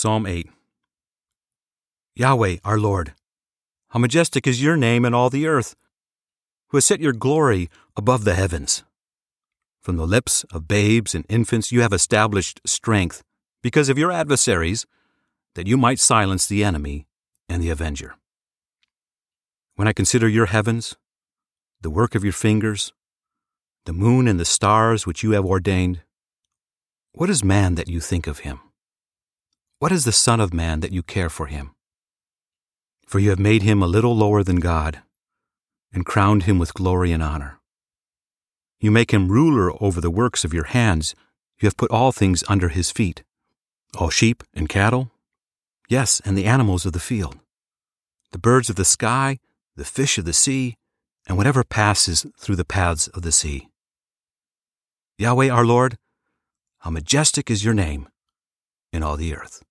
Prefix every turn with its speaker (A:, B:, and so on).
A: Psalm 8 Yahweh, our Lord, how majestic is your name in all the earth, who has set your glory above the heavens. From the lips of babes and infants you have established strength because of your adversaries, that you might silence the enemy and the avenger. When I consider your heavens, the work of your fingers, the moon and the stars which you have ordained, what is man that you think of him? What is the Son of Man that you care for him? For you have made him a little lower than God, and crowned him with glory and honor. You make him ruler over the works of your hands. You have put all things under his feet all sheep and cattle, yes, and the animals of the field, the birds of the sky, the fish of the sea, and whatever passes through the paths of the sea. Yahweh our Lord, how majestic is your name in all the earth.